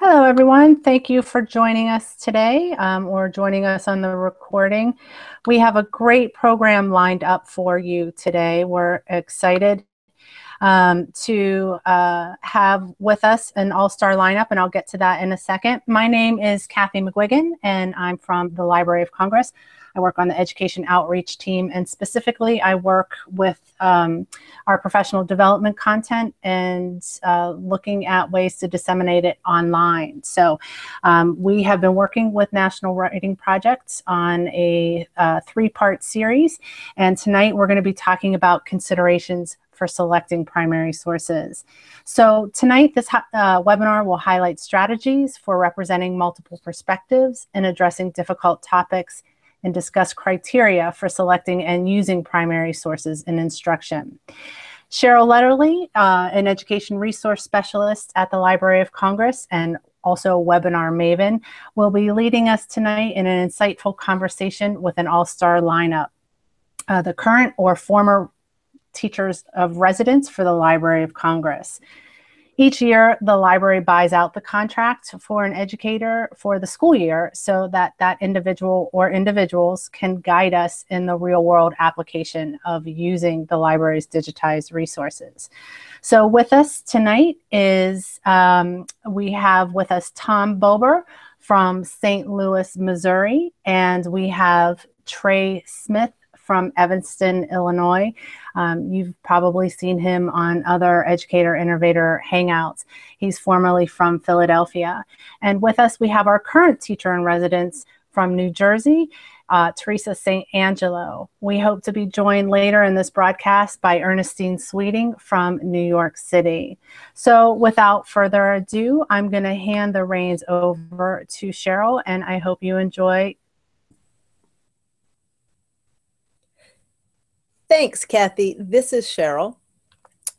Hello, everyone. Thank you for joining us today um, or joining us on the recording. We have a great program lined up for you today. We're excited um, to uh, have with us an all-star lineup, and I'll get to that in a second. My name is Kathy McGuigan, and I'm from the Library of Congress. I work on the education outreach team, and specifically, I work with um, our professional development content and uh, looking at ways to disseminate it online. So, um, we have been working with National Writing Projects on a uh, three part series, and tonight we're going to be talking about considerations for selecting primary sources. So tonight, this uh, webinar will highlight strategies for representing multiple perspectives and addressing difficult topics and discuss criteria for selecting and using primary sources in instruction. Cheryl Lederle, uh, an education resource specialist at the Library of Congress and also a webinar maven, will be leading us tonight in an insightful conversation with an all-star lineup. Uh, the current or former teachers of residence for the Library of Congress. Each year, the library buys out the contract for an educator for the school year so that that individual or individuals can guide us in the real world application of using the library's digitized resources. So with us tonight is, um, we have with us Tom Bober from St. Louis, Missouri, and we have Trey Smith from Evanston, Illinois. Um, you've probably seen him on other educator innovator hangouts. He's formerly from Philadelphia. And with us, we have our current teacher in residence from New Jersey, uh, Teresa St. Angelo. We hope to be joined later in this broadcast by Ernestine Sweeting from New York City. So without further ado, I'm going to hand the reins over to Cheryl, and I hope you enjoy Thanks, Kathy. This is Cheryl.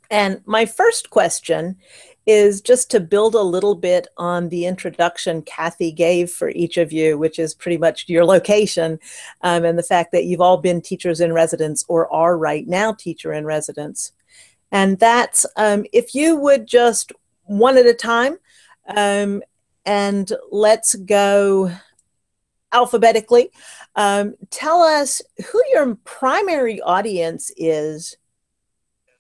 And my first question is just to build a little bit on the introduction Kathy gave for each of you, which is pretty much your location um, and the fact that you've all been teachers in residence or are right now teacher in residence. And that's um, if you would just one at a time um, and let's go alphabetically. Um, tell us who your primary audience is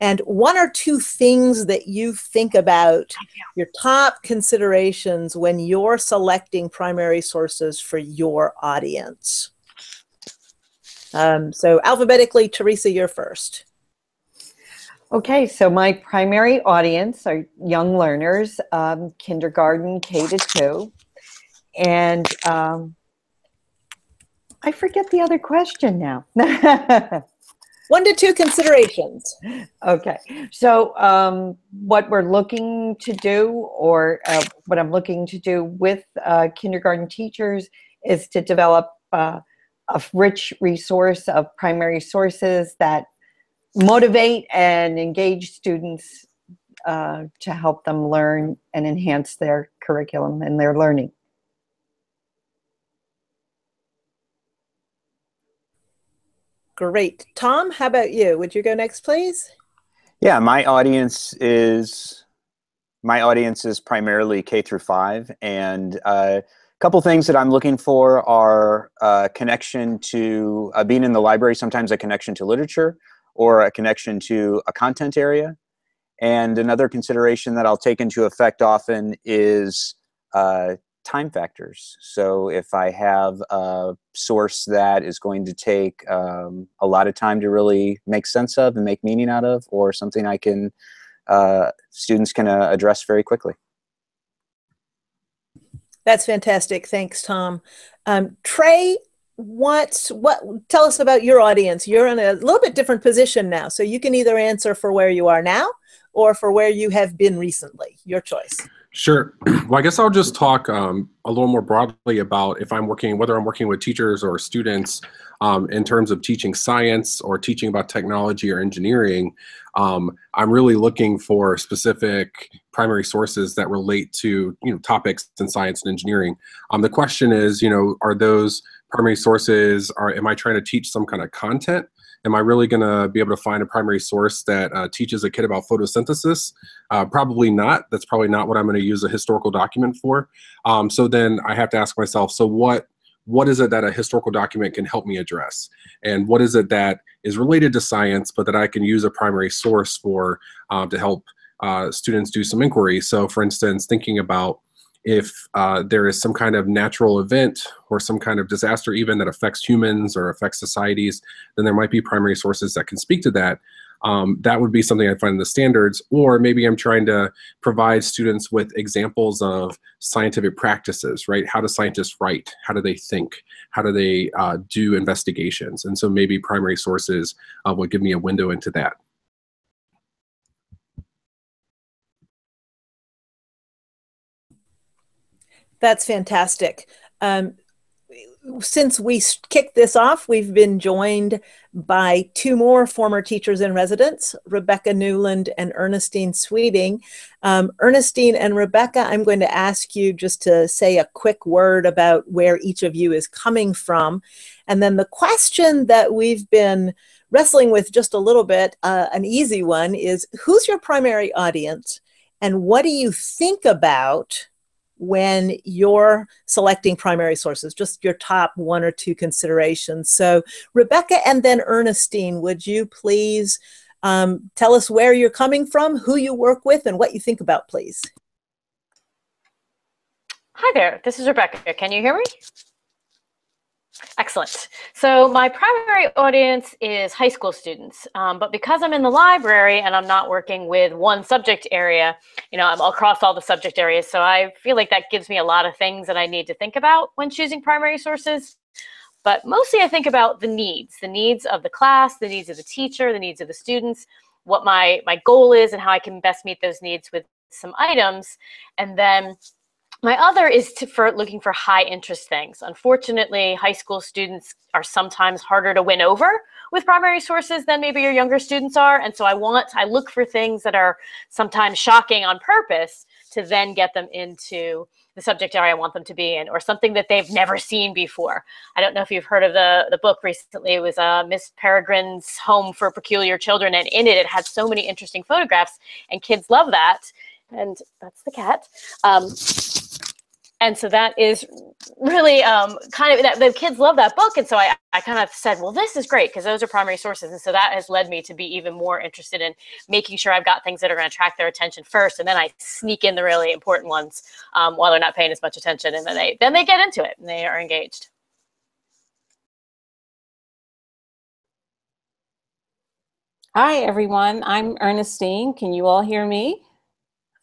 and one or two things that you think about your top considerations when you're selecting primary sources for your audience. Um, so alphabetically, Teresa, you're first. Okay, so my primary audience are young learners, um, kindergarten, K to two. And um, I forget the other question now. One to two considerations. Okay. So, um, what we're looking to do, or uh, what I'm looking to do with uh, kindergarten teachers, is to develop uh, a rich resource of primary sources that motivate and engage students uh, to help them learn and enhance their curriculum and their learning. Great. Tom, how about you? Would you go next, please? Yeah, my audience is my audience is primarily K through five, and uh, a couple things that I'm looking for are a connection to uh, being in the library. Sometimes a connection to literature, or a connection to a content area. And another consideration that I'll take into effect often is uh, time factors. So if I have a source that is going to take um, a lot of time to really make sense of and make meaning out of, or something I can uh, students can uh, address very quickly. That's fantastic. Thanks, Tom. Um, Trey, what what tell us about your audience? You're in a little bit different position now, so you can either answer for where you are now or for where you have been recently. Your choice. Sure. Well, I guess I'll just talk um, a little more broadly about if I'm working, whether I'm working with teachers or students um, in terms of teaching science or teaching about technology or engineering. Um, I'm really looking for specific primary sources that relate to you know topics in science and engineering. Um, the question is, you know, are those primary sources? Are am I trying to teach some kind of content? Am I really going to be able to find a primary source that uh, teaches a kid about photosynthesis? Uh, probably not. That's probably not what I'm going to use a historical document for. Um, so then I have to ask myself, so what what is it that a historical document can help me address? And what is it that is related to science, but that I can use a primary source for um, to help uh, students do some inquiry? So for instance, thinking about if uh, there is some kind of natural event or some kind of disaster even that affects humans or affects societies, then there might be primary sources that can speak to that um, that would be something I find in the standards. Or maybe I'm trying to provide students with examples of scientific practices, right? How do scientists write? How do they think? How do they uh, do investigations? And so maybe primary sources uh, would give me a window into that. That's fantastic. Um, since we kicked this off, we've been joined by two more former teachers in residence, Rebecca Newland and Ernestine Sweeting. Um, Ernestine and Rebecca, I'm going to ask you just to say a quick word about where each of you is coming from. And then the question that we've been wrestling with just a little bit, uh, an easy one, is who's your primary audience? And what do you think about when you're selecting primary sources, just your top one or two considerations. So, Rebecca and then Ernestine, would you please um, tell us where you're coming from, who you work with, and what you think about, please? Hi there, this is Rebecca. Can you hear me? Excellent. So my primary audience is high school students, um, but because I'm in the library and I'm not working with one subject area, you know, I'm across all the subject areas. So I feel like that gives me a lot of things that I need to think about when choosing primary sources. But mostly I think about the needs, the needs of the class, the needs of the teacher, the needs of the students, what my, my goal is and how I can best meet those needs with some items. And then my other is to, for looking for high interest things. Unfortunately, high school students are sometimes harder to win over with primary sources than maybe your younger students are. And so I want, I look for things that are sometimes shocking on purpose to then get them into the subject area I want them to be in, or something that they've never seen before. I don't know if you've heard of the, the book recently. It was uh, Miss Peregrine's Home for Peculiar Children, and in it, it had so many interesting photographs, and kids love that. And that's the cat. Um, and so that is really um, kind of that the kids love that book and so i, I kind of said well this is great because those are primary sources and so that has led me to be even more interested in making sure i've got things that are going to attract their attention first and then i sneak in the really important ones um, while they're not paying as much attention and then they then they get into it and they are engaged Hi, everyone. I'm Ernestine. Can you all hear me?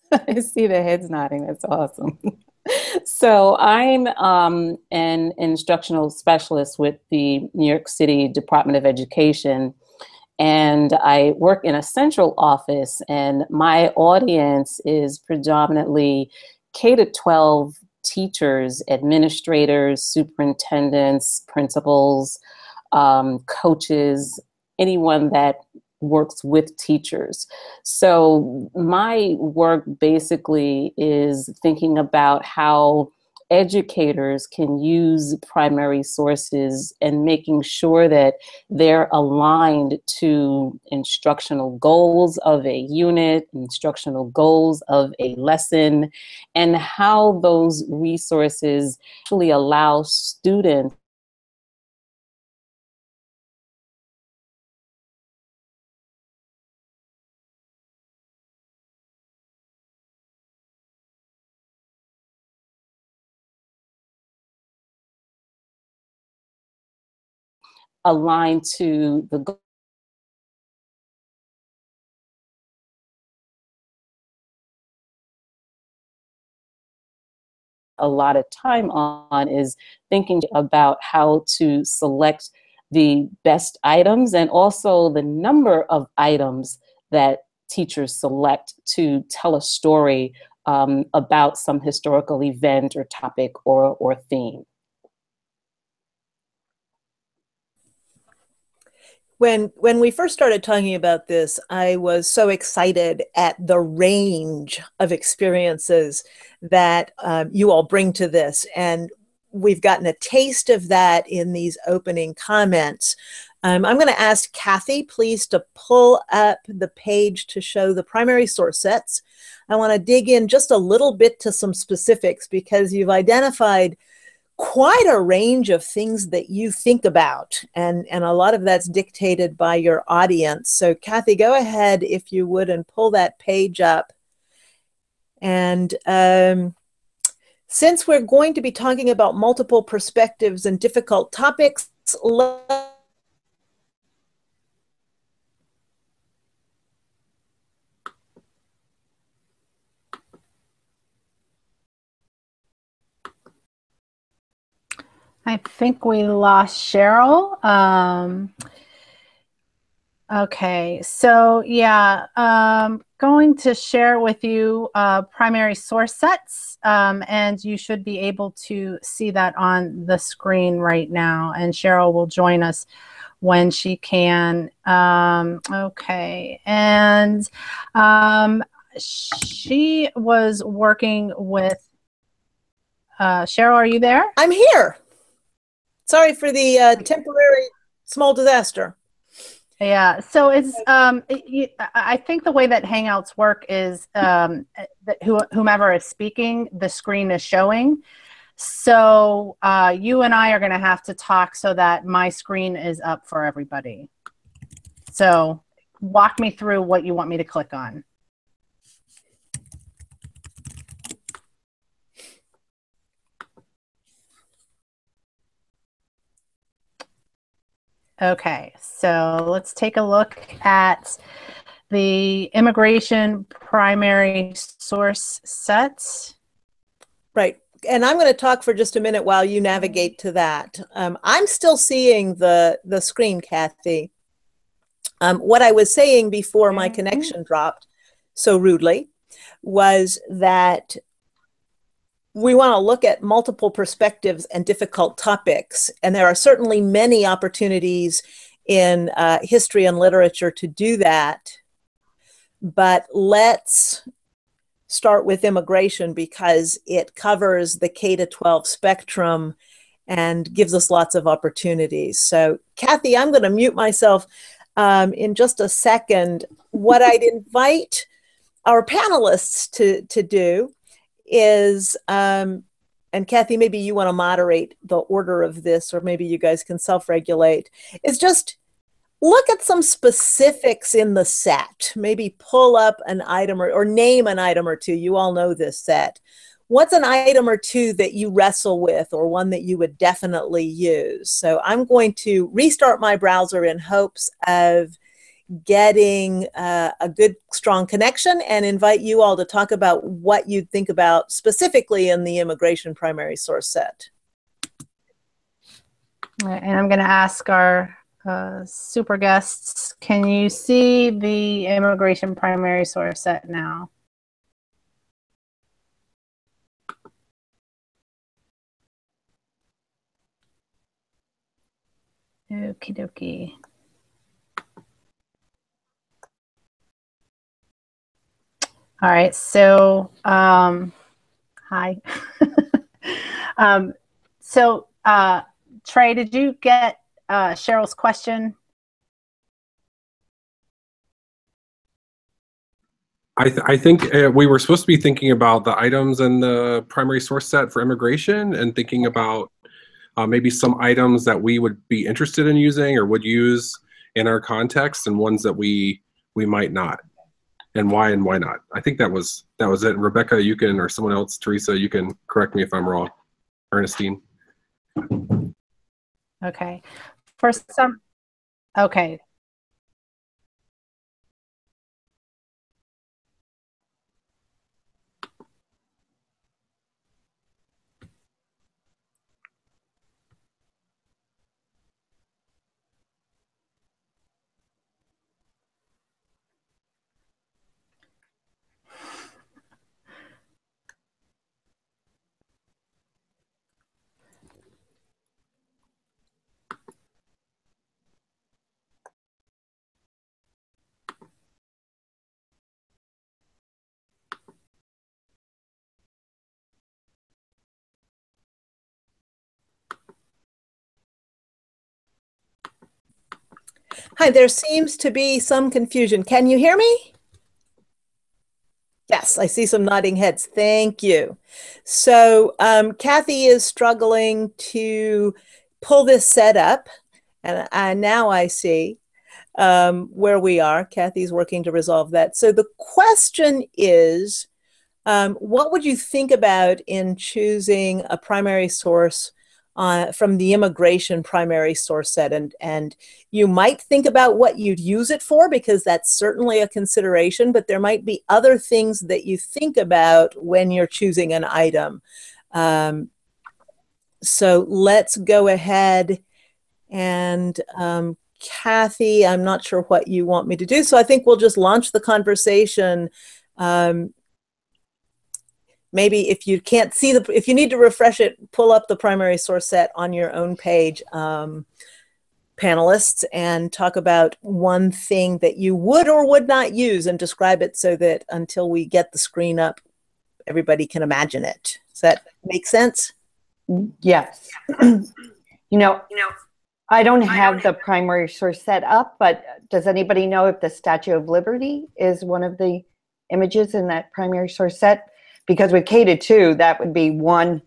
I see the heads nodding. That's awesome. so I'm um, an instructional specialist with the New York City Department of Education. And I work in a central office, and my audience is predominantly K to 12 teachers, administrators, superintendents, principals, um, coaches, anyone that works with teachers. So my work basically is thinking about how educators can use primary sources and making sure that they're aligned to instructional goals of a unit, instructional goals of a lesson, and how those resources actually allow students aligned to the a lot of time on is thinking about how to select the best items and also the number of items that teachers select to tell a story um, about some historical event or topic or, or theme. When when we first started talking about this i was so excited at the range of experiences that um, you all bring to this and we've gotten a taste of that in these opening comments Um, I'm going to ask Kathy, please, to pull up the page to show the primary source sets. I want to dig in just a little bit to some specifics because you've identified quite a range of things that you think about, and, and a lot of that's dictated by your audience. So, Kathy, go ahead, if you would, and pull that page up. And um, since we're going to be talking about multiple perspectives and difficult topics, let I think we lost Cheryl. Um, okay, so yeah, um, going to share with you uh, primary source sets, um, and you should be able to see that on the screen right now. And Cheryl will join us when she can. Um, okay, and um, she was working with. Uh, Cheryl, are you there? I'm here. Sorry for the uh, temporary small disaster. Yeah, so it's um, it, I think the way that Hangouts work is um, that whomever is speaking, the screen is showing. So uh, you and I are going to have to talk so that my screen is up for everybody. So walk me through what you want me to click on. Okay, so let's take a look at the immigration primary source sets. Right. And I'm going to talk for just a minute while you navigate to that. Um, I'm still seeing the, the screen, Kathy. Um, what I was saying before my mm-hmm. connection dropped so rudely was that we want to look at multiple perspectives and difficult topics. And there are certainly many opportunities in uh, history and literature to do that. But let's start with immigration because it covers the K to 12 spectrum and gives us lots of opportunities. So, Kathy, I'm going to mute myself um, in just a second. What I'd invite our panelists to, to do is um, and Kathy, maybe you want to moderate the order of this, or maybe you guys can self regulate, is just look at some specifics in the set. Maybe pull up an item or, or name an item or two. You all know this set. What's an item or two that you wrestle with, or one that you would definitely use? So I'm going to restart my browser in hopes of getting uh, a good, strong connection and invite you all to talk about what you think about specifically in the immigration primary source set. And I'm going to ask our uh, super guests, can you see the immigration primary source set now? Okie dokie. All right. So, um, hi. um, so, uh, Trey, did you get uh, Cheryl's question? I, th I think uh, we were supposed to be thinking about the items in the primary source set for immigration and thinking about uh, maybe some items that we would be interested in using or would use in our context and ones that we we might not and why and why not. I think that was that was it. Rebecca, you can or someone else, Teresa, you can correct me if I'm wrong. Ernestine. Okay. For some okay. Hi, there seems to be some confusion. Can you hear me? Yes, I see some nodding heads. Thank you. So um, Kathy is struggling to pull this set up, and now I see um, where we are. Kathy's working to resolve that. So the question is, um, what would you think about in choosing a primary source uh, from the immigration primary source set. And and you might think about what you'd use it for because that's certainly a consideration but there might be other things that you think about when you're choosing an item. Um, so let's go ahead and um, Kathy, I'm not sure what you want me to do. So I think we'll just launch the conversation. Um, maybe if you can't see the, if you need to refresh it, pull up the primary source set on your own page, um, panelists, and talk about one thing that you would or would not use and describe it so that until we get the screen up, everybody can imagine it. Does that make sense? Yes. you know, you know, I don't have the primary source set up, but does anybody know if the Statue of Liberty is one of the images in that primary source set? Because with K to two, that would be one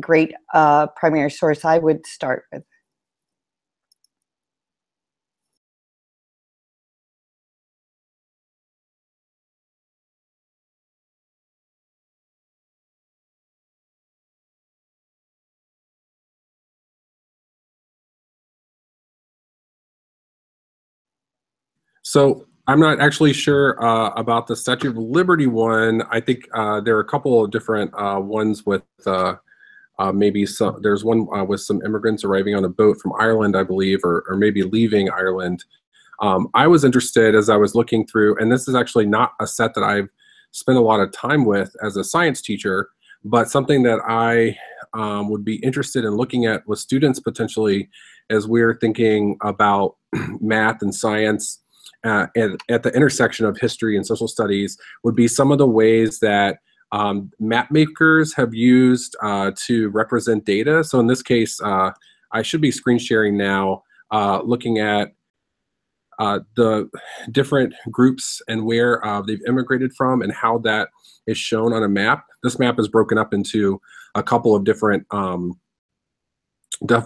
great uh, primary source I would start with. So I'm not actually sure uh, about the Statue of Liberty one. I think uh, there are a couple of different uh, ones with uh, uh, maybe some. There's one uh, with some immigrants arriving on a boat from Ireland, I believe, or, or maybe leaving Ireland. Um, I was interested as I was looking through, and this is actually not a set that I've spent a lot of time with as a science teacher, but something that I um, would be interested in looking at with students potentially as we're thinking about math and science uh, at, at, the intersection of history and social studies would be some of the ways that um, map makers have used uh, to represent data. So in this case, uh, I should be screen sharing now, uh, looking at uh, the different groups and where uh, they've immigrated from and how that is shown on a map. This map is broken up into a couple of different um,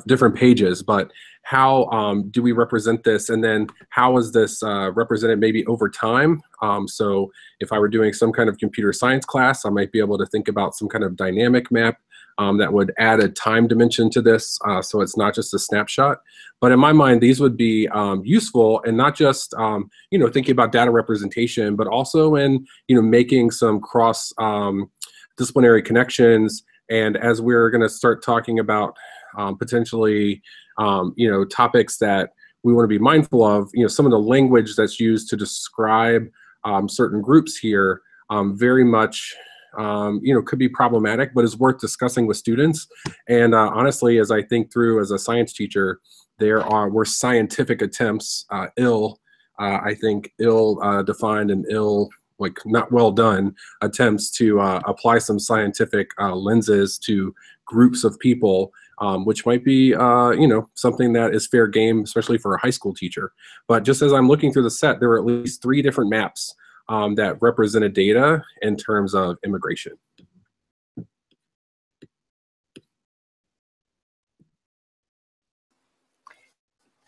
different pages, but how um, do we represent this? And then how is this uh, represented maybe over time? Um, so if I were doing some kind of computer science class, I might be able to think about some kind of dynamic map um, that would add a time dimension to this uh, so it's not just a snapshot. But in my mind, these would be um, useful and not just, um, you know, thinking about data representation, but also in, you know, making some cross um, disciplinary connections. And as we're going to start talking about um, potentially, um, you know, topics that we want to be mindful of. You know, some of the language that's used to describe um, certain groups here um, very much, um, you know, could be problematic, but is worth discussing with students. And uh, honestly, as I think through as a science teacher, there are were scientific attempts, uh, ill, uh, I think, ill uh, defined and ill like not well done attempts to uh, apply some scientific uh, lenses to groups of people um, which might be uh, you know something that is fair game, especially for a high school teacher. But just as I'm looking through the set, there are at least three different maps um, that represented data in terms of immigration.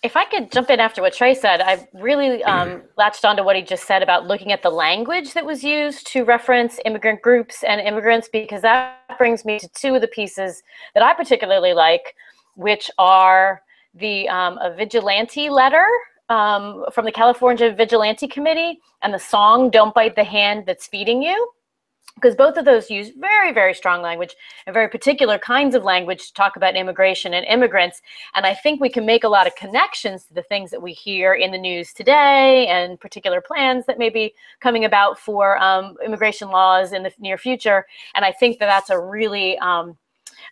If I could jump in after what Trey said, I really um, latched onto what he just said about looking at the language that was used to reference immigrant groups and immigrants, because that brings me to two of the pieces that I particularly like, which are the um, a vigilante letter um, from the California Vigilante Committee and the song "Don't Bite the Hand That's Feeding You." Because both of those use very, very strong language and very particular kinds of language to talk about immigration and immigrants. And I think we can make a lot of connections to the things that we hear in the news today and particular plans that may be coming about for um, immigration laws in the near future. And I think that that's a really um,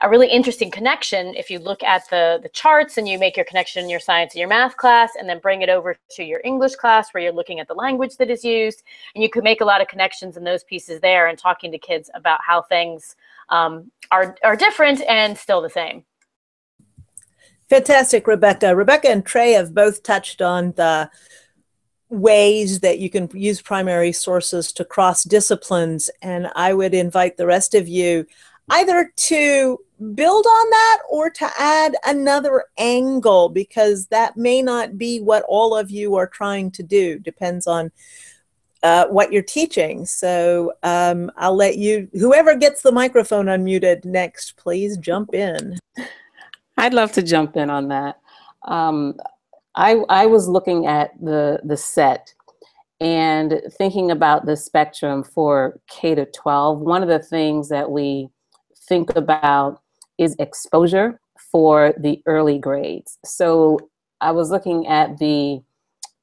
a really interesting connection if you look at the, the charts and you make your connection in your science and your math class and then bring it over to your English class where you're looking at the language that is used. And you could make a lot of connections in those pieces there and talking to kids about how things um, are, are different and still the same. Fantastic, Rebecca. Rebecca and Trey have both touched on the ways that you can use primary sources to cross disciplines. And I would invite the rest of you either to build on that or to add another angle because that may not be what all of you are trying to do. Depends on uh, what you're teaching. So um, I'll let you, whoever gets the microphone unmuted next, please jump in. I'd love to jump in on that. Um, I, I was looking at the, the set and thinking about the spectrum for K to 12. One of the things that we think about is exposure for the early grades. So I was looking at the,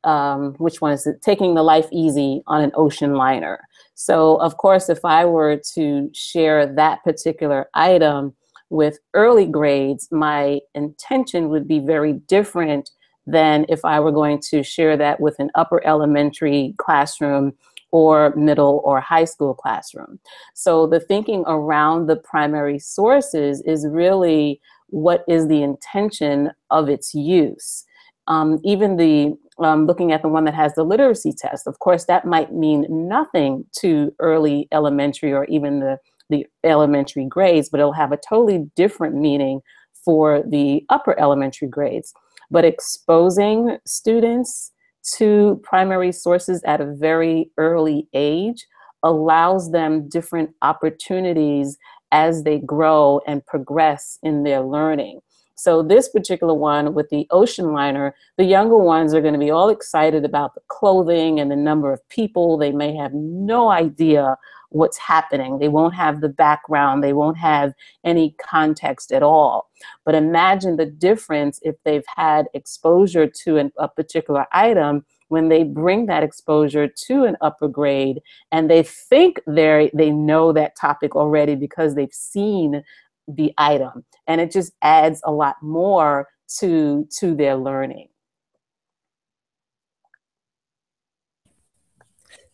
um, which one is it? Taking the life easy on an ocean liner. So of course, if I were to share that particular item with early grades, my intention would be very different than if I were going to share that with an upper elementary classroom or middle or high school classroom. So the thinking around the primary sources is really what is the intention of its use. Um, even the um, looking at the one that has the literacy test, of course, that might mean nothing to early elementary or even the, the elementary grades, but it'll have a totally different meaning for the upper elementary grades but exposing students to primary sources at a very early age allows them different opportunities as they grow and progress in their learning. So this particular one with the ocean liner, the younger ones are going to be all excited about the clothing and the number of people. They may have no idea what's happening. They won't have the background, they won't have any context at all. But imagine the difference if they've had exposure to an, a particular item when they bring that exposure to an upper grade and they think they they know that topic already because they've seen the item and it just adds a lot more to to their learning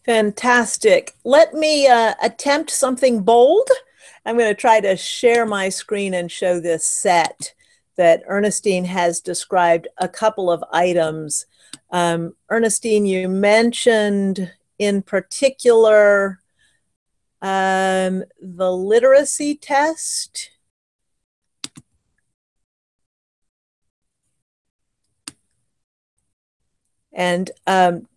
Fantastic. Let me uh, attempt something bold. I'm going to try to share my screen and show this set that Ernestine has described a couple of items. Um, Ernestine, you mentioned in particular um, the literacy test. And um,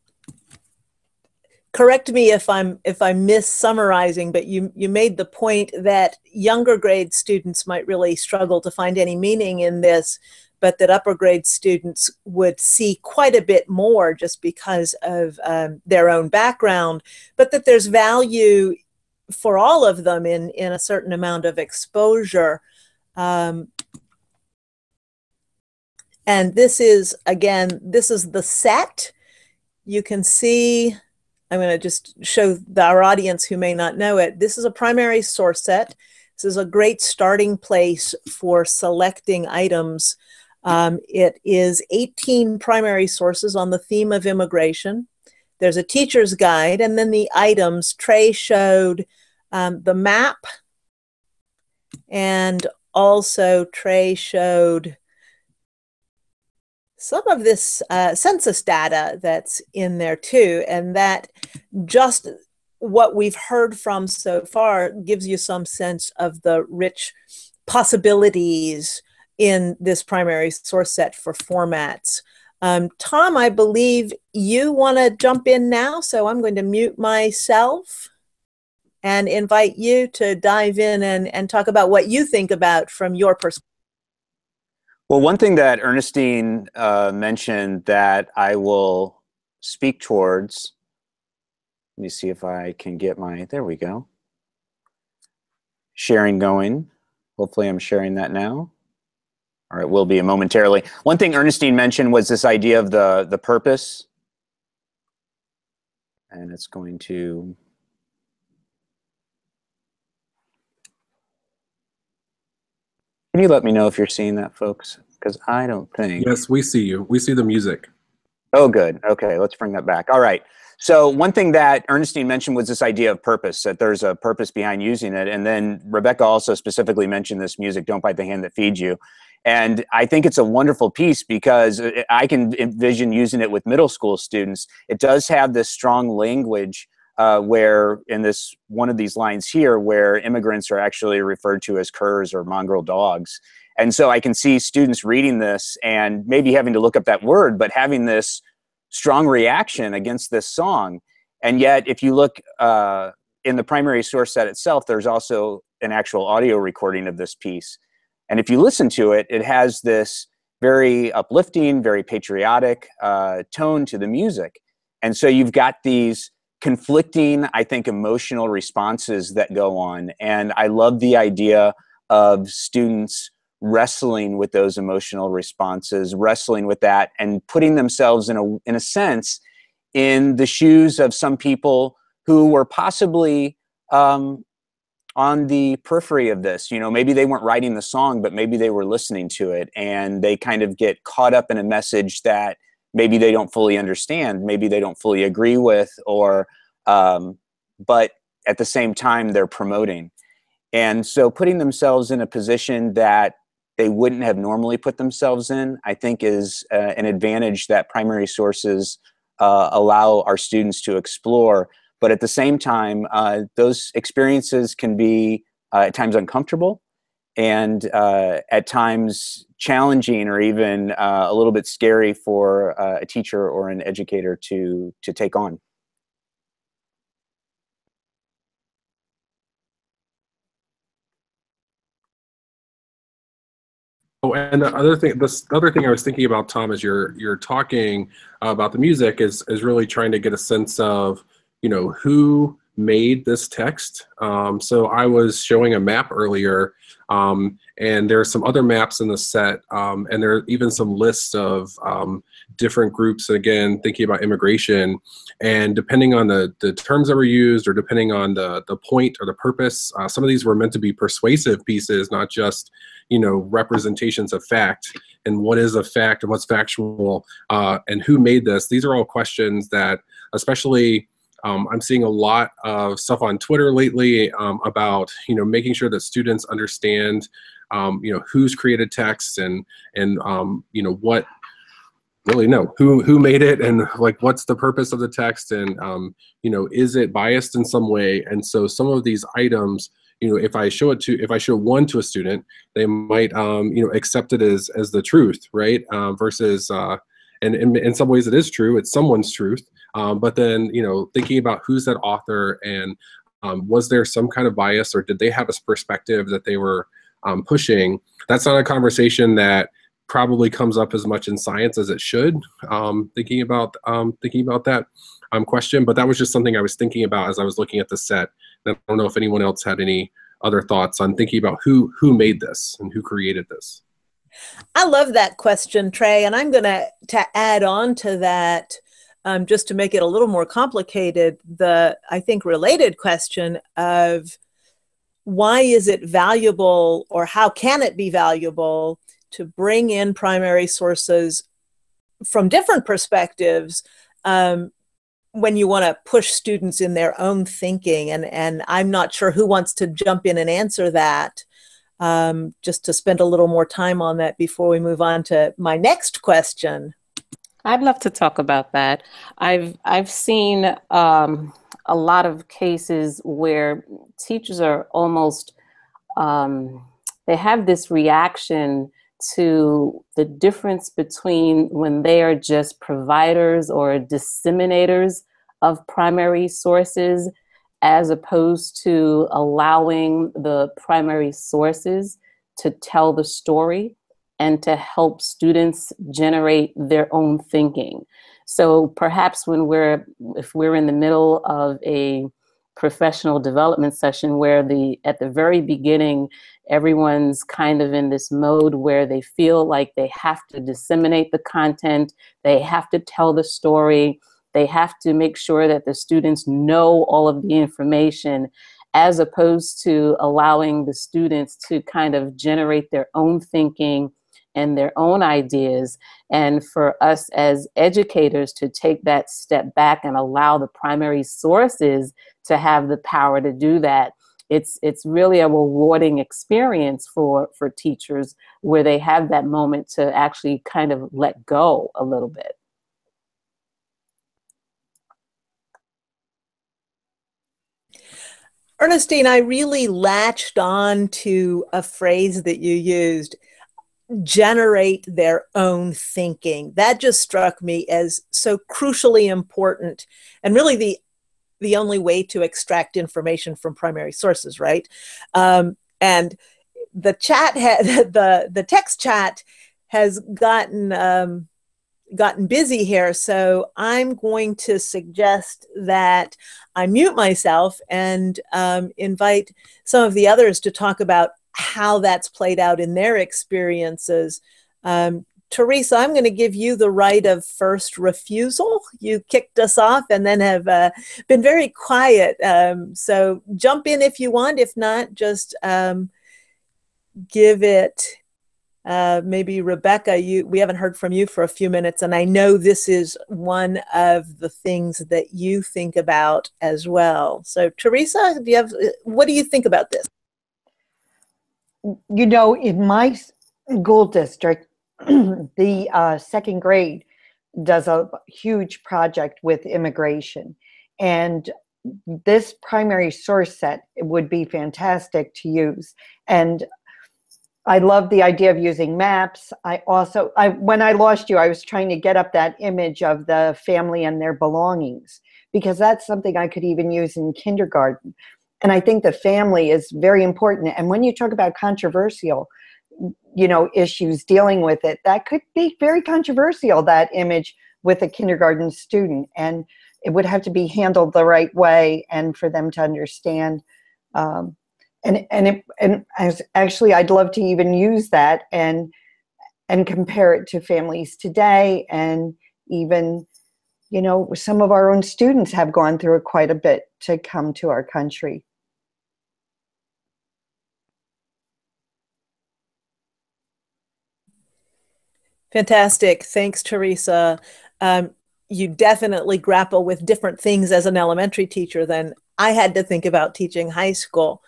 correct me if I'm if I'm mis-summarizing, but you you made the point that younger grade students might really struggle to find any meaning in this, but that upper grade students would see quite a bit more just because of um, their own background, but that there's value for all of them in in a certain amount of exposure. Um, and this is again, this is the set. You can see I'm going to just show the, our audience who may not know it. This is a primary source set. This is a great starting place for selecting items. Um, it is 18 primary sources on the theme of immigration. There's a teacher's guide, and then the items. Trey showed um, the map, and also Trey showed some of this uh, census data that's in there too, and that just what we've heard from so far gives you some sense of the rich possibilities in this primary source set for formats. Um, Tom, I believe you want to jump in now, so I'm going to mute myself and invite you to dive in and, and talk about what you think about from your perspective. Well, one thing that Ernestine uh, mentioned that I will speak towards, let me see if I can get my, there we go, sharing going. Hopefully I'm sharing that now. All right, will be momentarily. One thing Ernestine mentioned was this idea of the, the purpose. And it's going to Can you let me know if you're seeing that, folks? Because I don't think. Yes, we see you. We see the music. Oh, good. Okay, let's bring that back. All right. So one thing that Ernestine mentioned was this idea of purpose, that there's a purpose behind using it. And then Rebecca also specifically mentioned this music, Don't Bite the Hand That Feeds You. And I think it's a wonderful piece because I can envision using it with middle school students. It does have this strong language uh, where, in this one of these lines here, where immigrants are actually referred to as curs or mongrel dogs. And so I can see students reading this and maybe having to look up that word, but having this strong reaction against this song. And yet, if you look uh, in the primary source set itself, there's also an actual audio recording of this piece. And if you listen to it, it has this very uplifting, very patriotic uh, tone to the music. And so you've got these conflicting, I think, emotional responses that go on. And I love the idea of students wrestling with those emotional responses, wrestling with that, and putting themselves in a in a sense in the shoes of some people who were possibly um, on the periphery of this. You know, maybe they weren't writing the song, but maybe they were listening to it and they kind of get caught up in a message that maybe they don't fully understand, maybe they don't fully agree with, or, um, but at the same time, they're promoting. And so putting themselves in a position that they wouldn't have normally put themselves in, I think is uh, an advantage that primary sources uh, allow our students to explore but at the same time, uh, those experiences can be uh, at times uncomfortable and uh, at times challenging or even uh, a little bit scary for uh, a teacher or an educator to, to take on. Oh, and the other thing, the other thing I was thinking about, Tom, as you're you're talking about the music, is is really trying to get a sense of you know, who made this text. Um, so I was showing a map earlier, um, and there are some other maps in the set, um, and there are even some lists of um, different groups, again, thinking about immigration. And depending on the, the terms that were used or depending on the, the point or the purpose, uh, some of these were meant to be persuasive pieces, not just, you know, representations of fact and what is a fact and what's factual uh, and who made this. These are all questions that, especially um, I'm seeing a lot of stuff on Twitter lately um, about you know making sure that students understand um, you know who's created text and and um, you know what really no who who made it and like what's the purpose of the text and um, you know is it biased in some way? And so some of these items you know if i show it to if i show one to a student they might um, you know accept it as as the truth right? Uh, versus uh, and in, in some ways it is true it's someone's truth um, but then, you know, thinking about who's that author and um, was there some kind of bias or did they have a perspective that they were um, pushing? That's not a conversation that probably comes up as much in science as it should. Um, thinking about um, thinking about that um, question, but that was just something I was thinking about as I was looking at the set. And I don't know if anyone else had any other thoughts on thinking about who who made this and who created this. I love that question, Trey, and I'm going to to add on to that um, just to make it a little more complicated, the I think related question of why is it valuable or how can it be valuable to bring in primary sources from different perspectives um, when you want to push students in their own thinking? And and i'm not sure who wants to jump in and answer that um, just to spend a little more time on that before we move on to my next question I'd love to talk about that. I've I've seen um, a lot of cases where teachers are almost um, they have this reaction to the difference between when they are just providers or disseminators of primary sources as opposed to allowing the primary sources to tell the story and to help students generate their own thinking. So perhaps when we're, if we're in the middle of a professional development session where the, at the very beginning, everyone's kind of in this mode where they feel like they have to disseminate the content, they have to tell the story, they have to make sure that the students know all of the information as opposed to allowing the students to kind of generate their own thinking and their own ideas. And for us as educators to take that step back and allow the primary sources to have the power to do that it's it's really a rewarding experience for for teachers where they have that moment to actually kind of let go a little bit. Ernestine, I really latched on to a phrase that you used generate their own thinking. That just struck me as so crucially important and really the the only way to extract information from primary sources, right? Um, and the chat had the the text chat has gotten um, gotten busy here, so I'm going to suggest that I mute myself and um, invite some of the others to talk about how that's played out in their experiences. Um, Teresa, I'm going to give you the right of first refusal. You kicked us off and then have uh, been very quiet. Um, so jump in if you want. If not, just um, give it uh, maybe Rebecca, you we haven't heard from you for a few minutes, and I know this is one of the things that you think about as well. So, Teresa, do you have what do you think about this? You know, in my school district, the uh, second grade does a huge project with immigration, and this primary source set would be fantastic to use. And I love the idea of using maps. I also, I, when I lost you, I was trying to get up that image of the family and their belongings because that's something I could even use in kindergarten. And I think the family is very important. And when you talk about controversial, you know, issues dealing with it, that could be very controversial, that image with a kindergarten student. And it would have to be handled the right way and for them to understand um, and and it, and actually I'd love to even use that and and compare it to families today and even you know some of our own students have gone through it quite a bit to come to our country fantastic thanks teresa um, you definitely grapple with different things as an elementary teacher than i had to think about teaching high school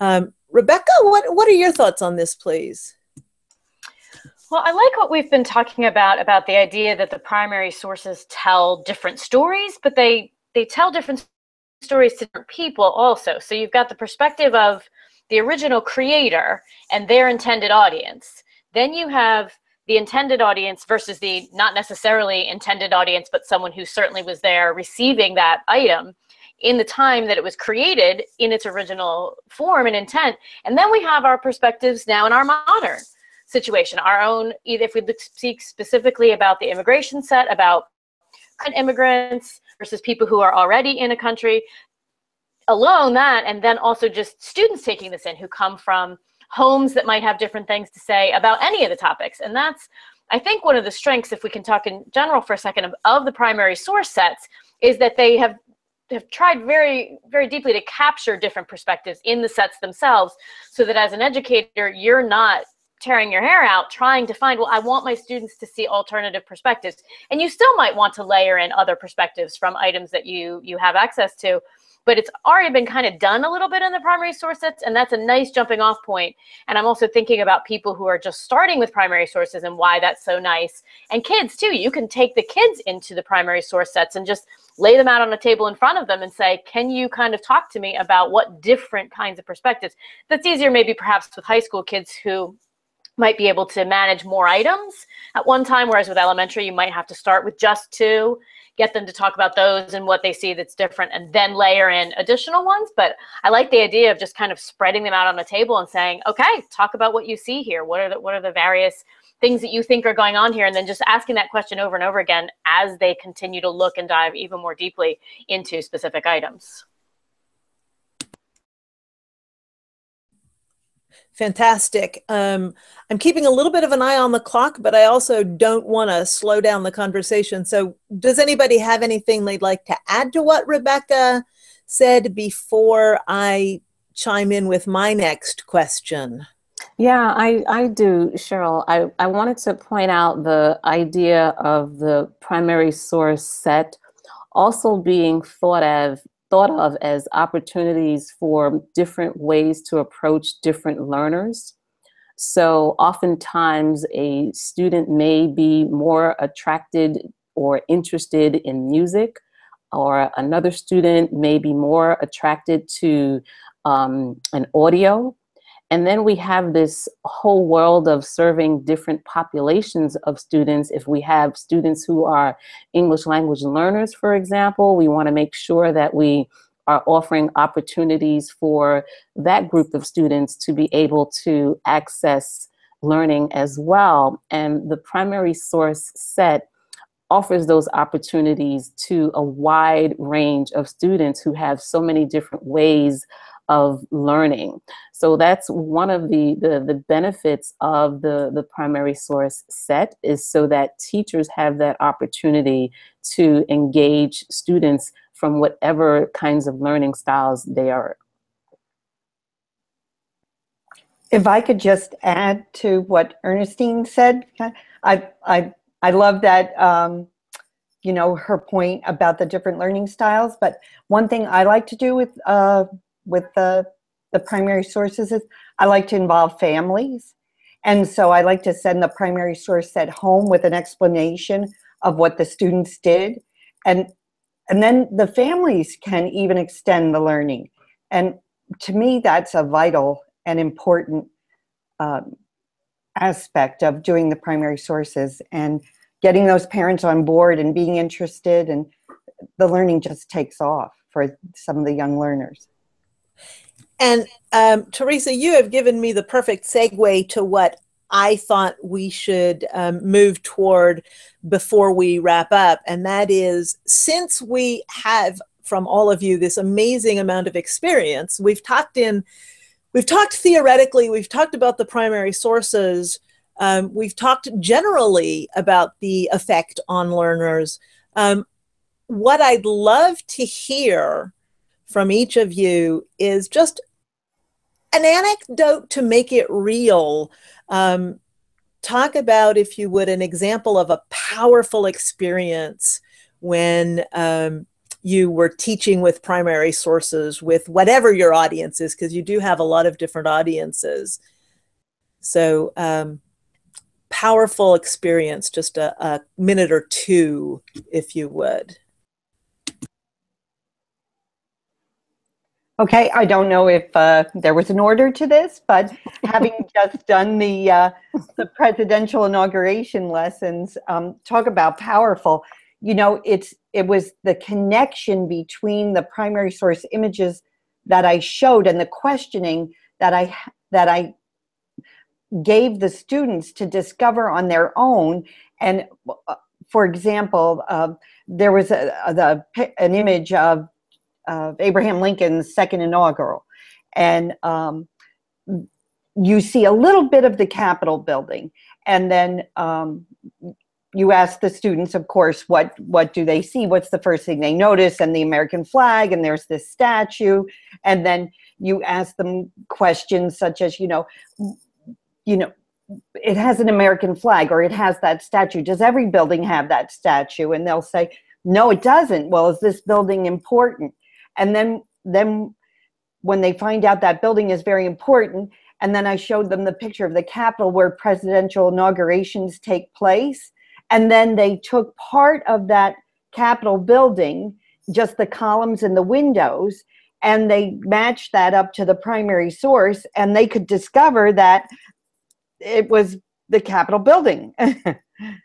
um, Rebecca, what, what are your thoughts on this, please? Well, I like what we've been talking about about the idea that the primary sources tell different stories, but they they tell different stories to different people also. So you've got the perspective of the original creator and their intended audience. Then you have the intended audience versus the not necessarily intended audience, but someone who certainly was there receiving that item in the time that it was created in its original form and intent. And then we have our perspectives now in our modern situation, our own, if we speak specifically about the immigration set, about immigrants versus people who are already in a country, alone that, and then also just students taking this in who come from homes that might have different things to say about any of the topics. And that's, I think, one of the strengths, if we can talk in general for a second, of, of the primary source sets, is that they have have tried very very deeply to capture different perspectives in the sets themselves so that as an educator you're not tearing your hair out trying to find well i want my students to see alternative perspectives and you still might want to layer in other perspectives from items that you you have access to but it's already been kind of done a little bit in the primary source sets and that's a nice jumping off point. and i'm also thinking about people who are just starting with primary sources and why that's so nice. And kids too you can take the kids into the primary source sets and just lay them out on a table in front of them and say can you kind of talk to me about what different kinds of perspectives? That's easier maybe perhaps with high school kids who might be able to manage more items at one time whereas with elementary you might have to start with just two get them to talk about those and what they see that's different and then layer in additional ones. But i like the idea of just kind of spreading them out on the table and saying okay talk about what you see here. What are the what are the various things that you think are going on here? And then just asking that question over and over again as they continue to look and dive even more deeply into specific items Fantastic. Um, I'm keeping a little bit of an eye on the clock, but I also don't want to slow down the conversation. So, does anybody have anything they'd like to add to what Rebecca said before I chime in with my next question? Yeah, I, I do, Cheryl. I, I wanted to point out the idea of the primary source set also being thought of thought of as opportunities for different ways to approach different learners. So oftentimes a student may be more attracted or interested in music, or another student may be more attracted to um, an audio. And then we have this whole world of serving different populations of students. If we have students who are English language learners, for example, we want to make sure that we are offering opportunities for that group of students to be able to access learning as well. And the primary source set offers those opportunities to a wide range of students who have so many different ways of learning. So that's one of the, the, the, benefits of the, the primary source set is so that teachers have that opportunity to engage students from whatever kinds of learning styles they are. If I could just add to what Ernestine said, I, I, I love that, um, you know, her point about the different learning styles. But one thing I like to do with, uh, with the, the primary sources is I like to involve families. And so I like to send the primary source at home with an explanation of what the students did. And and then the families can even extend the learning. And to me, that's a vital and important um, aspect of doing the primary sources and getting those parents on board and being interested and the learning just takes off for some of the young learners. And um, Teresa, you have given me the perfect segue to what I thought we should um, move toward before we wrap up. And that is since we have from all of you this amazing amount of experience, we've talked in, we've talked theoretically, we've talked about the primary sources, um, we've talked generally about the effect on learners. Um, what I'd love to hear from each of you is just an anecdote to make it real um, talk about, if you would, an example of a powerful experience when um, you were teaching with primary sources with whatever your audience is, because you do have a lot of different audiences. So, um, powerful experience, just a, a minute or two, if you would. Okay, I don't know if uh, there was an order to this, but having just done the uh, the presidential inauguration lessons, um, talk about powerful. You know, it's it was the connection between the primary source images that I showed and the questioning that I that I gave the students to discover on their own. And uh, for example, uh, there was a, a, the, an image of of Abraham Lincoln's second inaugural. And um, you see a little bit of the Capitol building. And then um, you ask the students, of course, what, what do they see? What's the first thing they notice? And the American flag, and there's this statue. And then you ask them questions such as, you know, you know, it has an American flag or it has that statue. Does every building have that statue? And they'll say, no, it doesn't. Well, is this building important? And then then when they find out that building is very important and then i showed them the picture of the capitol where presidential inaugurations take place and then they took part of that capitol building just the columns and the windows and they matched that up to the primary source and they could discover that it was the capitol building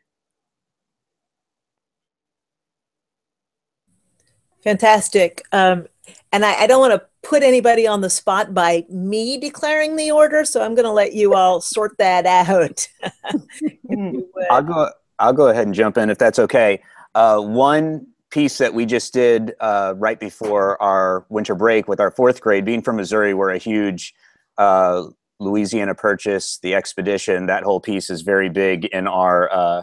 Fantastic. Um, and I, I don't want to put anybody on the spot by me declaring the order, so I'm going to let you all sort that out. I'll go. I'll go ahead and jump in if that's okay. Uh, one piece that we just did uh, right before our winter break with our fourth grade, being from Missouri, we're a huge uh, Louisiana Purchase, the expedition. That whole piece is very big in our uh,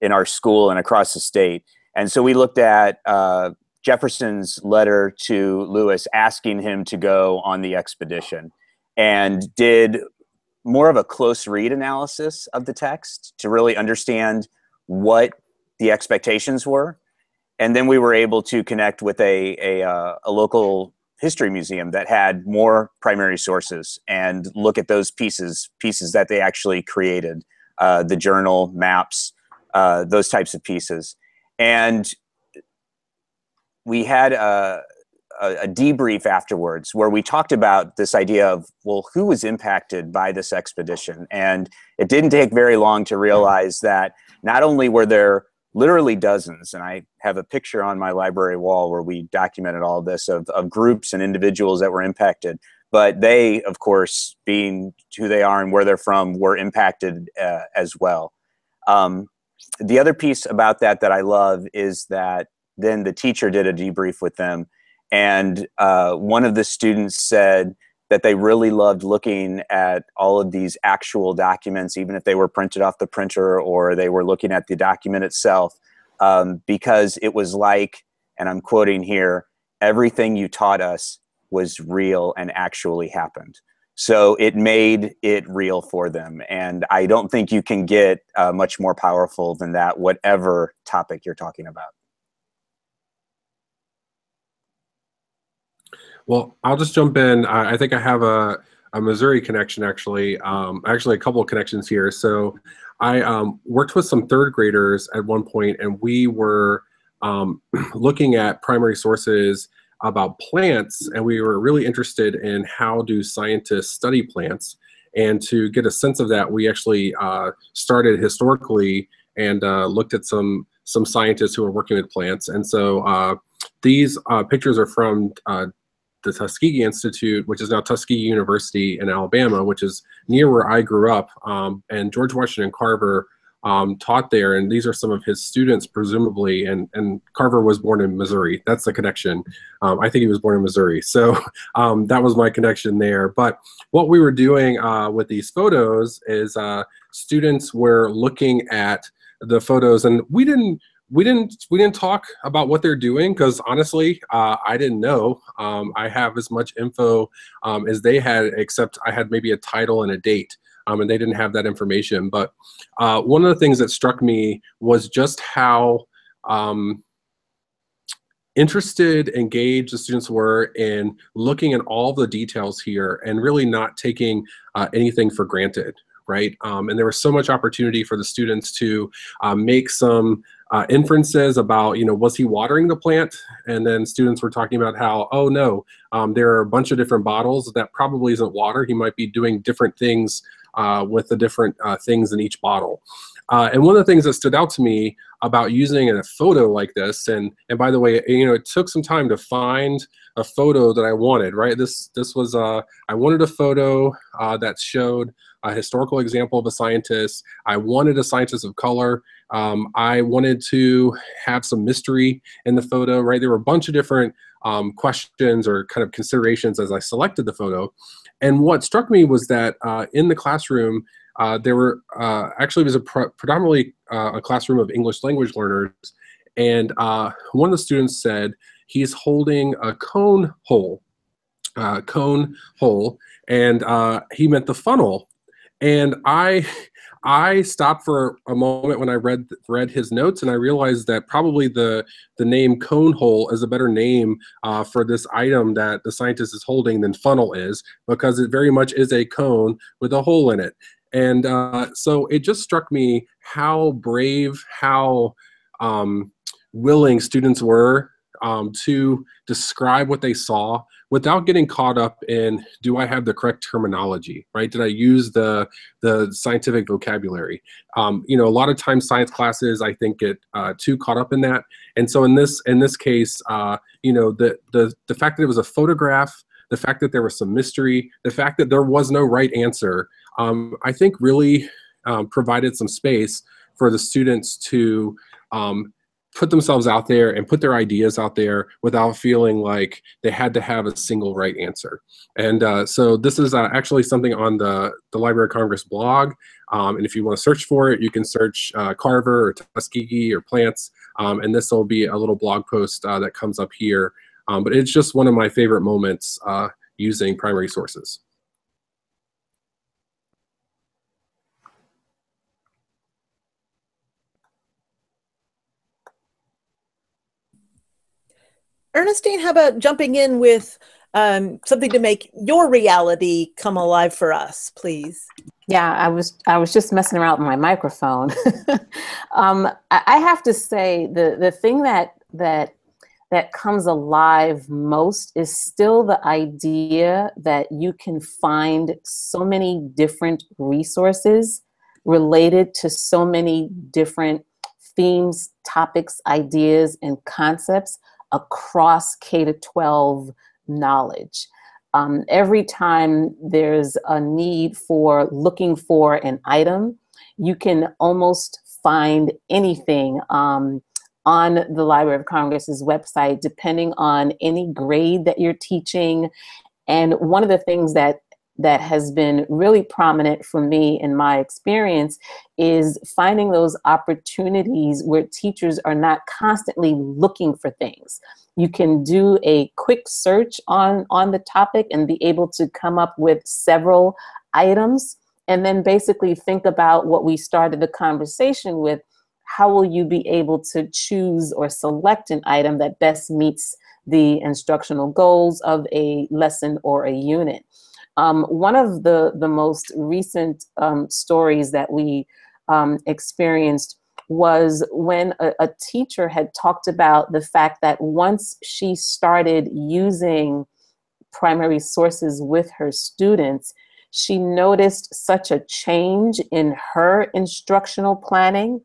in our school and across the state. And so we looked at uh, Jefferson's letter to Lewis asking him to go on the expedition and did more of a close read analysis of the text to really understand what the expectations were. and then we were able to connect with a, a, uh, a local history museum that had more primary sources and look at those pieces pieces that they actually created uh, the journal maps uh, those types of pieces and we had a, a, a, debrief afterwards where we talked about this idea of well who was impacted by this expedition? And it didn't take very long to realize that not only were there literally dozens and i have a picture on my library wall where we documented all this of, of groups and individuals that were impacted but they of course being who they are and where they're from were impacted uh, as well. Um, the other piece about that that i love is that then the teacher did a debrief with them and uh, one of the students said that they really loved looking at all of these actual documents, even if they were printed off the printer or they were looking at the document itself, um, because it was like, and I'm quoting here, everything you taught us was real and actually happened. So it made it real for them. And I don't think you can get uh, much more powerful than that, whatever topic you're talking about. Well, I'll just jump in. I, I think I have a, a Missouri connection actually. Um, actually, a couple of connections here. So I um, worked with some third graders at one point, and we were um, looking at primary sources about plants, and we were really interested in how do scientists study plants. And to get a sense of that, we actually uh, started historically and uh, looked at some some scientists who were working with plants. And so uh, these uh, pictures are from uh, the Tuskegee Institute, which is now Tuskegee University in Alabama, which is near where I grew up. Um, and George Washington Carver um, taught there, and these are some of his students, presumably. And, and Carver was born in Missouri. That's the connection. Um, I think he was born in Missouri. So um, that was my connection there. But what we were doing uh, with these photos is uh, students were looking at the photos, and we didn't we didn't we didn't talk about what they're doing because honestly uh, i didn't know um, i have as much info um, as they had except i had maybe a title and a date um, and they didn't have that information but uh, one of the things that struck me was just how um, interested engaged the students were in looking at all the details here and really not taking uh, anything for granted right? Um, and there was so much opportunity for the students to uh, make some uh, inferences about, you know, was he watering the plant? And then students were talking about how, oh no, um, there are a bunch of different bottles that probably isn't water. He might be doing different things uh, with the different uh, things in each bottle. Uh, and one of the things that stood out to me about using a photo like this, and and by the way, you know, it took some time to find a photo that I wanted. Right, this this was uh, I wanted a photo uh, that showed a historical example of a scientist. I wanted a scientist of color. Um, I wanted to have some mystery in the photo, right? There were a bunch of different um, questions or kind of considerations as I selected the photo. And what struck me was that uh, in the classroom, uh, there were uh, actually was a pre predominantly uh, a classroom of English language learners, and uh, one of the students said he's holding a cone hole, uh, cone hole, and he meant the funnel. And I I stopped for a moment when I read read his notes, and I realized that probably the the name cone hole is a better name uh, for this item that the scientist is holding than funnel is, because it very much is a cone with a hole in it. And uh, so it just struck me how brave, how um, willing students were um, to describe what they saw without getting caught up in do I have the correct terminology, right? Did I use the the scientific vocabulary? Um, you know, a lot of times science classes I think get uh, too caught up in that, and so in this in this case, uh, you know, the the the fact that it was a photograph, the fact that there was some mystery, the fact that there was no right answer, um, I think really um, provided some space for the students to um, put themselves out there and put their ideas out there without feeling like they had to have a single right answer. And uh, so this is uh, actually something on the, the Library of Congress blog. Um, and if you want to search for it, you can search uh, Carver or Tuskegee or plants. Um, and this will be a little blog post uh, that comes up here. Um, but it's just one of my favorite moments uh, using primary sources. Ernestine, how about jumping in with um, something to make your reality come alive for us, please? Yeah, I was I was just messing around with my microphone. um, I, I have to say the the thing that that that comes alive most is still the idea that you can find so many different resources related to so many different themes, topics, ideas, and concepts across K to 12 knowledge. Um, every time there's a need for looking for an item, you can almost find anything um, on the Library of Congress's website, depending on any grade that you're teaching. And one of the things that that has been really prominent for me in my experience is finding those opportunities where teachers are not constantly looking for things. You can do a quick search on, on the topic and be able to come up with several items and then basically think about what we started the conversation with. How will you be able to choose or select an item that best meets the instructional goals of a lesson or a unit? Um, one of the, the most recent um, stories that we um, experienced was when a, a, teacher had talked about the fact that once she started using primary sources with her students, she noticed such a change in her instructional planning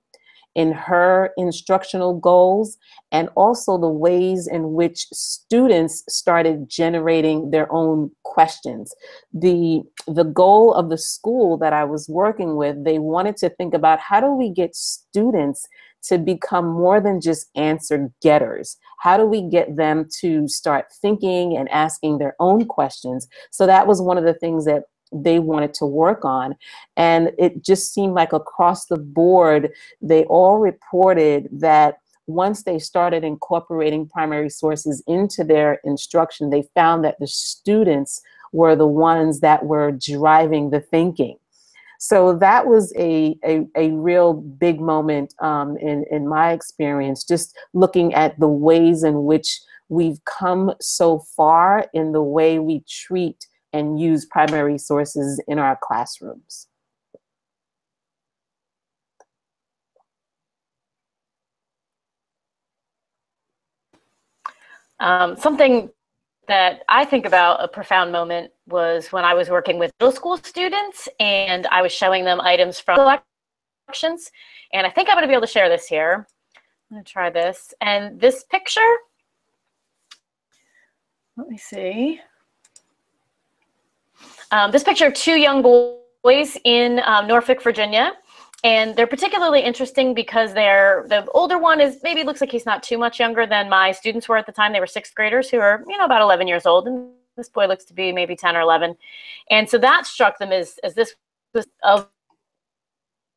in her instructional goals and also the ways in which students started generating their own questions. The, the goal of the school that I was working with, they wanted to think about how do we get students to become more than just answer getters? How do we get them to start thinking and asking their own questions? So that was one of the things that they wanted to work on. And it just seemed like across the board, they all reported that once they started incorporating primary sources into their instruction, they found that the students were the ones that were driving the thinking. So that was a, a, a real big moment um, in, in my experience, just looking at the ways in which we've come so far in the way we treat and use primary sources in our classrooms. Um, something that I think about a profound moment was when I was working with middle school students and I was showing them items from collections. And I think I'm going to be able to share this here. I'm going to try this. And this picture, let me see. Um, this picture of two young boys in um, Norfolk, Virginia. And they're particularly interesting because they're the older one is maybe looks like he's not too much younger than my students were at the time. They were sixth graders who are, you know, about 11 years old. And this boy looks to be maybe 10 or 11. And so that struck them as, as this was of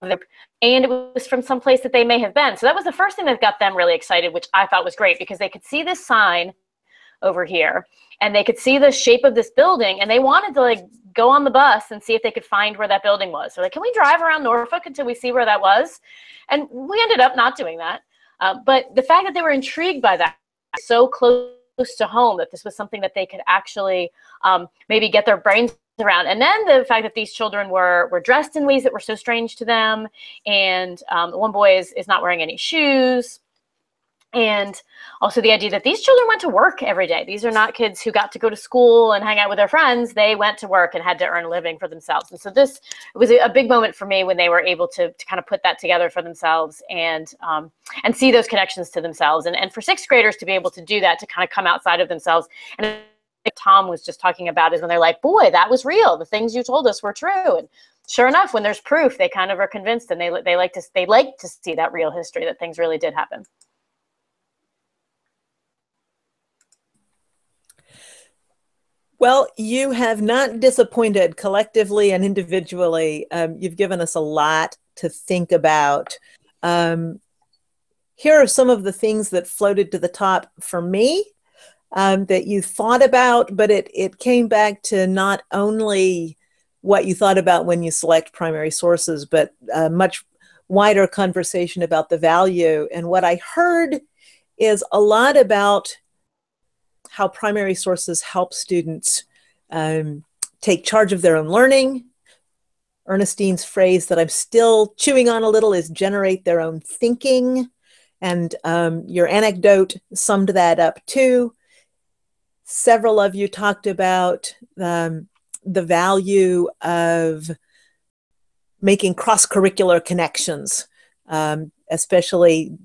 the and it was from some place that they may have been. So that was the first thing that got them really excited, which I thought was great because they could see this sign over here and they could see the shape of this building and they wanted to like go on the bus and see if they could find where that building was. So like, can we drive around Norfolk until we see where that was? And we ended up not doing that. Uh, but the fact that they were intrigued by that so close to home that this was something that they could actually um, maybe get their brains around. And then the fact that these children were were dressed in ways that were so strange to them. And um, one boy is, is not wearing any shoes and also the idea that these children went to work every day these are not kids who got to go to school and hang out with their friends they went to work and had to earn a living for themselves and so this was a big moment for me when they were able to, to kind of put that together for themselves and um, and see those connections to themselves and, and for sixth graders to be able to do that to kind of come outside of themselves and Tom was just talking about is when they're like, boy, that was real. The things you told us were true. And sure enough, when there's proof, they kind of are convinced and they, they like to, they like to see that real history that things really did happen. Well, you have not disappointed collectively and individually. Um, you've given us a lot to think about. Um, here are some of the things that floated to the top for me um, that you thought about, but it, it came back to not only what you thought about when you select primary sources, but a much wider conversation about the value. And what I heard is a lot about how primary sources help students um, take charge of their own learning. Ernestine's phrase that I'm still chewing on a little is generate their own thinking. And um, your anecdote summed that up too. Several of you talked about um, the value of making cross curricular connections, um, especially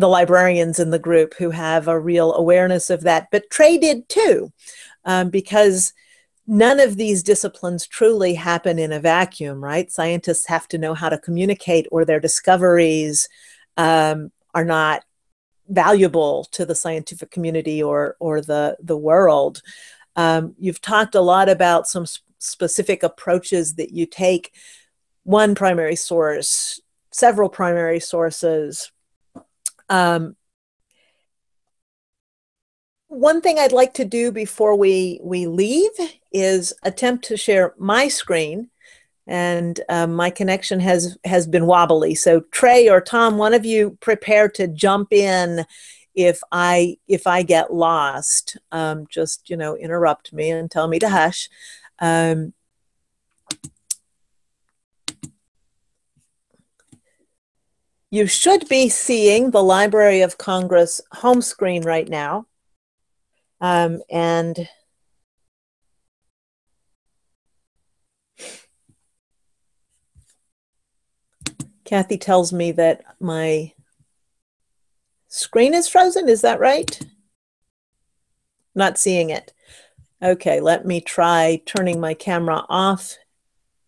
the librarians in the group who have a real awareness of that. But Trey did too, um, because none of these disciplines truly happen in a vacuum, right? Scientists have to know how to communicate, or their discoveries um, are not valuable to the scientific community or or the the world. Um, you've talked a lot about some sp- specific approaches that you take. One primary source, several primary sources. Um, one thing I'd like to do before we we leave is attempt to share my screen and um, my connection has has been wobbly. So Trey or Tom, one of you prepare to jump in if I if I get lost. Um, just you know, interrupt me and tell me to hush. Um, you should be seeing the Library of Congress home screen right now. Um, and Kathy tells me that my screen is frozen. Is that right? Not seeing it. Okay, let me try turning my camera off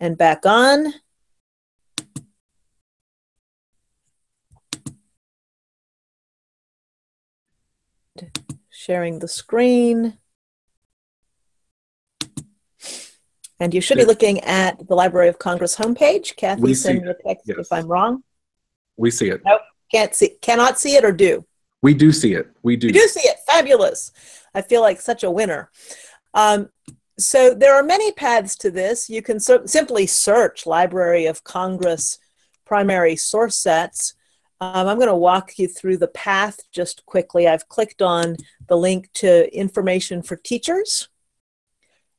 and back on. Sharing the screen. And you should be looking at the Library of Congress homepage. Kathy, We send me a text yes. if I'm wrong. We see it. Nope, can't see, cannot see it or do. We do see it. We do. You do see it. Fabulous. I feel like such a winner. Um, so there are many paths to this. You can cer- simply search Library of Congress primary source sets. Um, I'm going to walk you through the path just quickly. I've clicked on the link to information for teachers.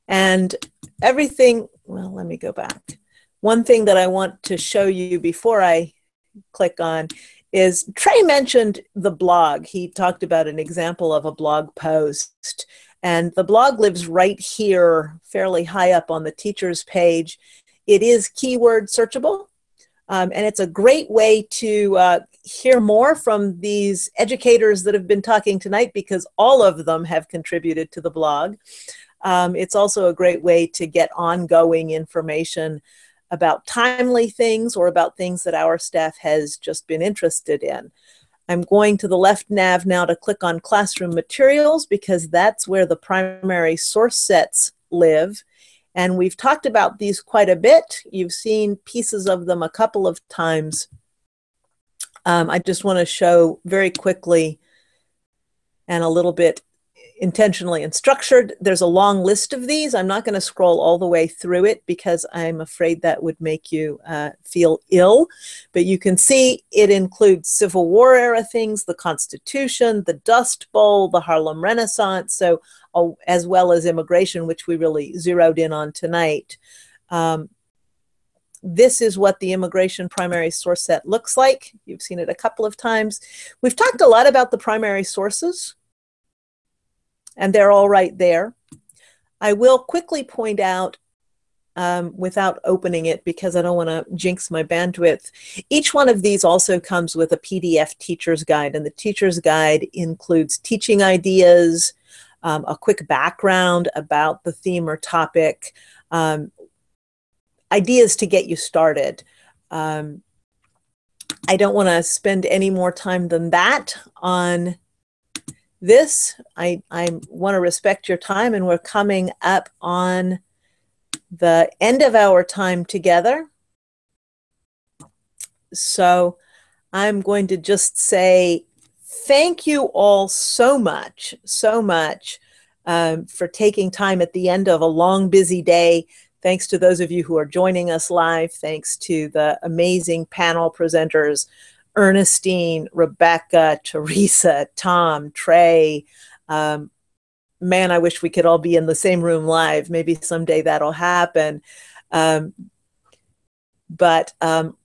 And everything, well, let me go back. One thing that I want to show you before I click on is Trey mentioned the blog. He talked about an example of a blog post. And the blog lives right here, fairly high up on the teacher's page. It is keyword searchable. Um, and it's a great way to uh, hear more from these educators that have been talking tonight because all of them have contributed to the blog. Um, it's also a great way to get ongoing information about timely things or about things that our staff has just been interested in. I'm going to the left nav now to click on classroom materials because that's where the primary source sets live. And we've talked about these quite a bit. You've seen pieces of them a couple of times. Um, I just want to show very quickly and a little bit intentionally and structured. There's a long list of these. I'm not going to scroll all the way through it because I'm afraid that would make you uh, feel ill. But you can see it includes Civil War era things, the Constitution, the Dust Bowl, the Harlem Renaissance, so uh, as well as immigration, which we really zeroed in on tonight. Um, this is what the immigration primary source set looks like. You've seen it a couple of times. We've talked a lot about the primary sources and they're all right there. I will quickly point out, um, without opening it because I don't want to jinx my bandwidth, each one of these also comes with a PDF teacher's guide, and the teacher's guide includes teaching ideas, um, a quick background about the theme or topic, um, ideas to get you started. Um, I don't want to spend any more time than that on this. I, I want to respect your time, and we're coming up on the end of our time together. So I'm going to just say thank you all so much, so much um, for taking time at the end of a long, busy day. Thanks to those of you who are joining us live. Thanks to the amazing panel presenters Ernestine, Rebecca, Teresa, Tom, Trey, um, man, I wish we could all be in the same room live. Maybe someday that'll happen. Um, but um,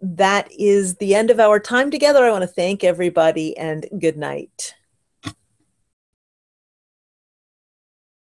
that is the end of our time together. I want to thank everybody and good night.